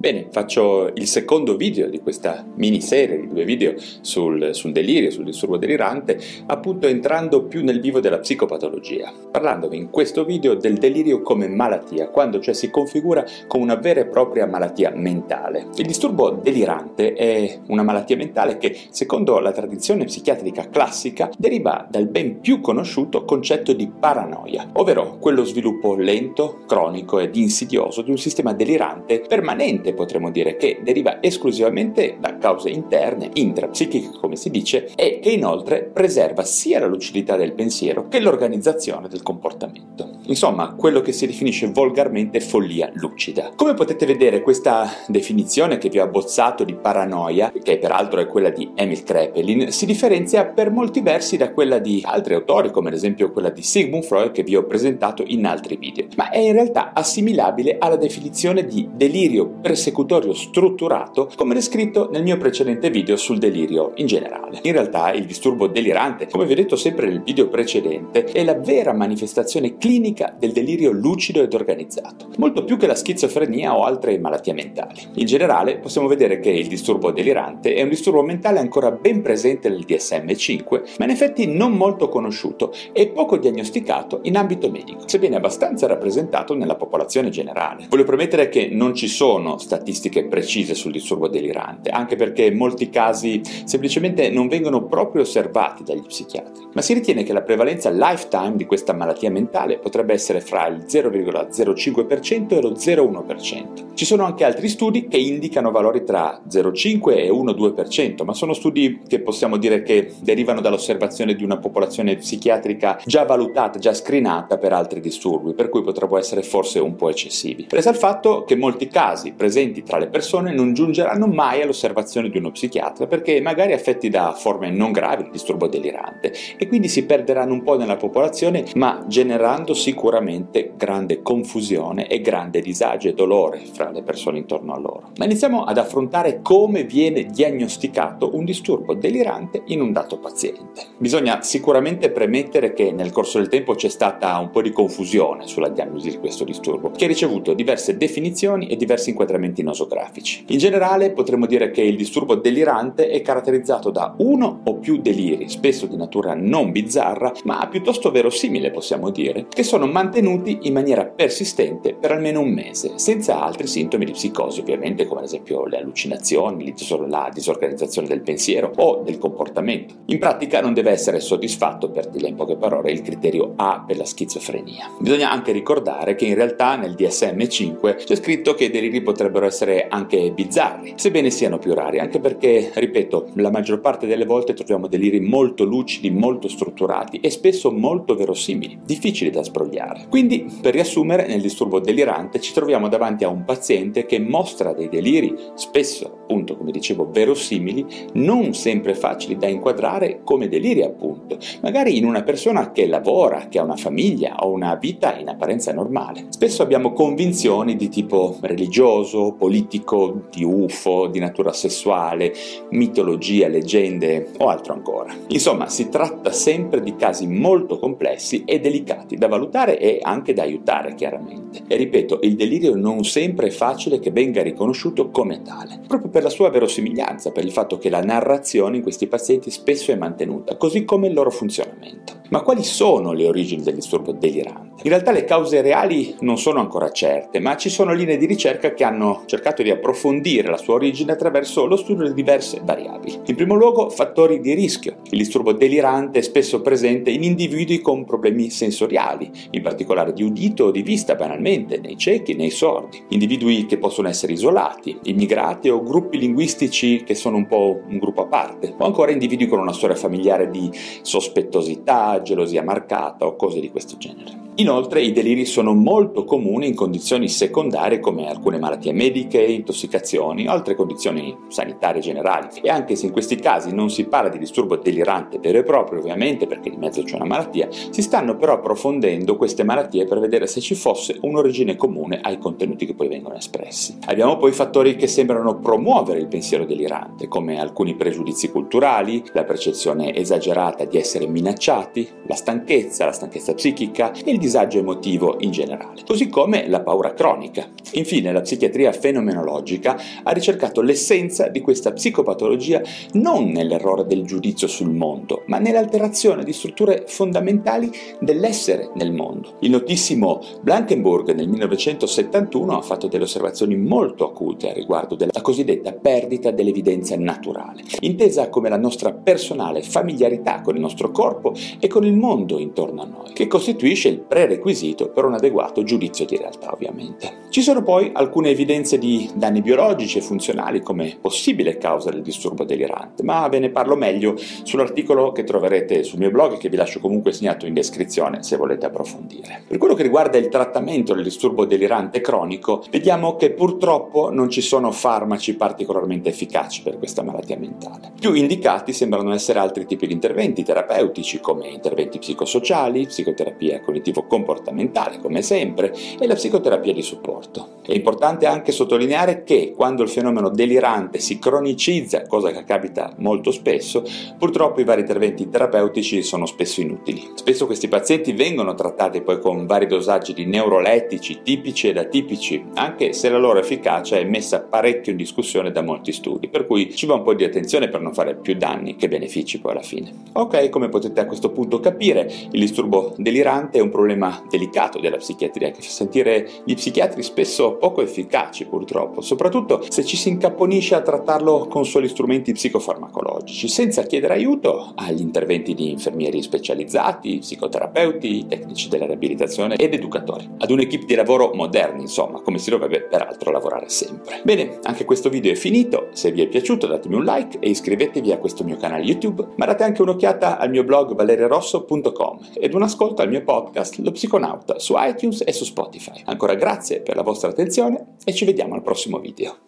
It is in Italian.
Bene, faccio il secondo video di questa miniserie di due video sul, sul, delirio, sul disturbo delirante, appunto entrando più nel vivo della psicopatologia, parlandovi in questo video del delirio come malattia, quando cioè si configura come una vera e propria malattia mentale. Il disturbo delirante è una malattia mentale che, secondo la tradizione psichiatrica classica, deriva dal ben più conosciuto concetto di paranoia, ovvero quello sviluppo lento, cronico ed insidioso di un sistema delirante permanente mente potremmo dire che deriva esclusivamente da cause interne, intrapsichiche come si dice, e che inoltre preserva sia la lucidità del pensiero che l'organizzazione del comportamento. Insomma, quello che si definisce volgarmente follia lucida. Come potete vedere, questa definizione che vi ho abbozzato di paranoia, che peraltro è quella di Emil Krepelin, si differenzia per molti versi da quella di altri autori, come ad esempio quella di Sigmund Freud che vi ho presentato in altri video, ma è in realtà assimilabile alla definizione di delirio per persecutorio strutturato come descritto nel mio precedente video sul delirio in generale. In realtà il disturbo delirante, come vi ho detto sempre nel video precedente, è la vera manifestazione clinica del delirio lucido ed organizzato, molto più che la schizofrenia o altre malattie mentali. In generale possiamo vedere che il disturbo delirante è un disturbo mentale ancora ben presente nel DSM-5, ma in effetti non molto conosciuto e poco diagnosticato in ambito medico, sebbene abbastanza rappresentato nella popolazione generale. Voglio premettere che non ci sono statistiche precise sul disturbo delirante, anche perché molti casi semplicemente non vengono proprio osservati dagli psichiatri. Ma si ritiene che la prevalenza lifetime di questa malattia mentale potrebbe essere fra il 0,05% e lo 0,1%. Ci sono anche altri studi che indicano valori tra 0,5 e 1,2%, ma sono studi che possiamo dire che derivano dall'osservazione di una popolazione psichiatrica già valutata, già screenata per altri disturbi, per cui potrebbero essere forse un po' eccessivi. Presa il fatto che molti casi presenti presenti tra le persone non giungeranno mai all'osservazione di uno psichiatra perché magari affetti da forme non gravi di disturbo delirante e quindi si perderanno un po' nella popolazione ma generando sicuramente grande confusione e grande disagio e dolore fra le persone intorno a loro. Ma iniziamo ad affrontare come viene diagnosticato un disturbo delirante in un dato paziente. Bisogna sicuramente premettere che nel corso del tempo c'è stata un po' di confusione sulla diagnosi di questo disturbo, che ha ricevuto diverse definizioni e diversi inquadramenti trattamenti nosografici. In generale potremmo dire che il disturbo delirante è caratterizzato da uno o più deliri, spesso di natura non bizzarra, ma piuttosto verosimile possiamo dire, che sono mantenuti in maniera persistente per almeno un mese, senza altri sintomi di psicosi ovviamente, come ad esempio le allucinazioni, la disorganizzazione del pensiero o del comportamento. In pratica non deve essere soddisfatto, per dire in poche parole, il criterio A per la schizofrenia. Bisogna anche ricordare che in realtà nel DSM-5 c'è scritto che i deliri potrebbero potrebbero essere anche bizzarri, sebbene siano più rari, anche perché, ripeto, la maggior parte delle volte troviamo deliri molto lucidi, molto strutturati e spesso molto verosimili, difficili da sbrogliare. Quindi, per riassumere, nel disturbo delirante ci troviamo davanti a un paziente che mostra dei deliri, spesso appunto, come dicevo, verosimili, non sempre facili da inquadrare come deliri, appunto, magari in una persona che lavora, che ha una famiglia o una vita in apparenza normale. Spesso abbiamo convinzioni di tipo religioso, politico, di UFO, di natura sessuale, mitologia, leggende o altro ancora. Insomma, si tratta sempre di casi molto complessi e delicati da valutare e anche da aiutare, chiaramente. E ripeto, il delirio non sempre è facile che venga riconosciuto come tale, proprio per la sua verosimiglianza, per il fatto che la narrazione in questi pazienti spesso è mantenuta, così come il loro funzionamento. Ma quali sono le origini del disturbo delirante? In realtà le cause reali non sono ancora certe, ma ci sono linee di ricerca che hanno cercato di approfondire la sua origine attraverso lo studio di diverse variabili. In primo luogo, fattori di rischio. Il disturbo delirante è spesso presente in individui con problemi sensoriali, in particolare di udito o di vista banalmente, nei ciechi nei sordi. Individui che possono essere isolati, immigrati o gruppi linguistici che sono un po' un gruppo a parte, o ancora individui con una storia familiare di sospettosità, gelosia marcata o cose di questo genere. Inoltre i deliri sono molto comuni in condizioni secondarie come alcune malattie mediche, intossicazioni altre condizioni sanitarie generali. E anche se in questi casi non si parla di disturbo delirante vero e proprio, ovviamente perché di mezzo c'è una malattia, si stanno però approfondendo queste malattie per vedere se ci fosse un'origine comune ai contenuti che poi vengono espressi. Abbiamo poi fattori che sembrano promuovere il pensiero delirante, come alcuni pregiudizi culturali, la percezione esagerata di essere minacciati, la stanchezza, la stanchezza psichica e il disagio emotivo in generale, così come la paura cronica. Infine, la psichiatria fenomenologica ha ricercato l'essenza di questa psicopatologia non nell'errore del giudizio sul mondo, ma nell'alterazione di strutture fondamentali dell'essere nel mondo. Il notissimo Blankenburg nel 1971 ha fatto delle osservazioni molto acute a riguardo della cosiddetta perdita dell'evidenza naturale, intesa come la nostra personale familiarità con il nostro corpo e con il mondo intorno a noi, che costituisce il prerequisito per un adeguato giudizio di realtà ovviamente. Ci sono poi alcune evidenze di danni biologici e funzionali come possibile causa del disturbo delirante, ma ve ne parlo meglio sull'articolo che troverete sul mio blog che vi lascio comunque segnato in descrizione se volete approfondire. Per quello che riguarda il trattamento del disturbo delirante cronico, vediamo che purtroppo non ci sono farmaci particolarmente efficaci per questa malattia mentale. Più indicati sembrano essere altri tipi di interventi terapeutici come interventi psicosociali, psicoterapia cognitivo-comportamentale come sempre e la psicoterapia di supporto. È importante anche sottolineare che quando il fenomeno delirante si cronicizza, cosa che capita molto spesso, purtroppo i vari interventi terapeutici sono spesso inutili. Spesso questi pazienti vengono trattati poi con vari dosaggi di neurolettici tipici ed atipici, anche se la loro efficacia è messa parecchio in discussione da molti studi, per cui ci va un po' di attenzione per non fare più danni che benefici poi alla fine. Ok, come potete a questo punto capire, il disturbo delirante è un problema delicato della psichiatria che fa sentire gli psichiatri spesso poco efficaci purtroppo, soprattutto se ci si incapponisce a trattarlo con soli strumenti psicofarmacologici, senza chiedere aiuto agli interventi di infermieri specializzati, psicoterapeuti, tecnici della riabilitazione ed educatori, ad un'equipe di lavoro moderni, insomma, come si dovrebbe peraltro lavorare sempre. Bene, anche questo video è finito, se vi è piaciuto datemi un like e iscrivetevi a questo mio canale YouTube, ma date anche un'occhiata al mio blog valererosso.com ed un ascolto al mio podcast Lo Psiconauta su iTunes e su Spotify. Ancora grazie per la vostra attenzione e ci vediamo al prossimo video.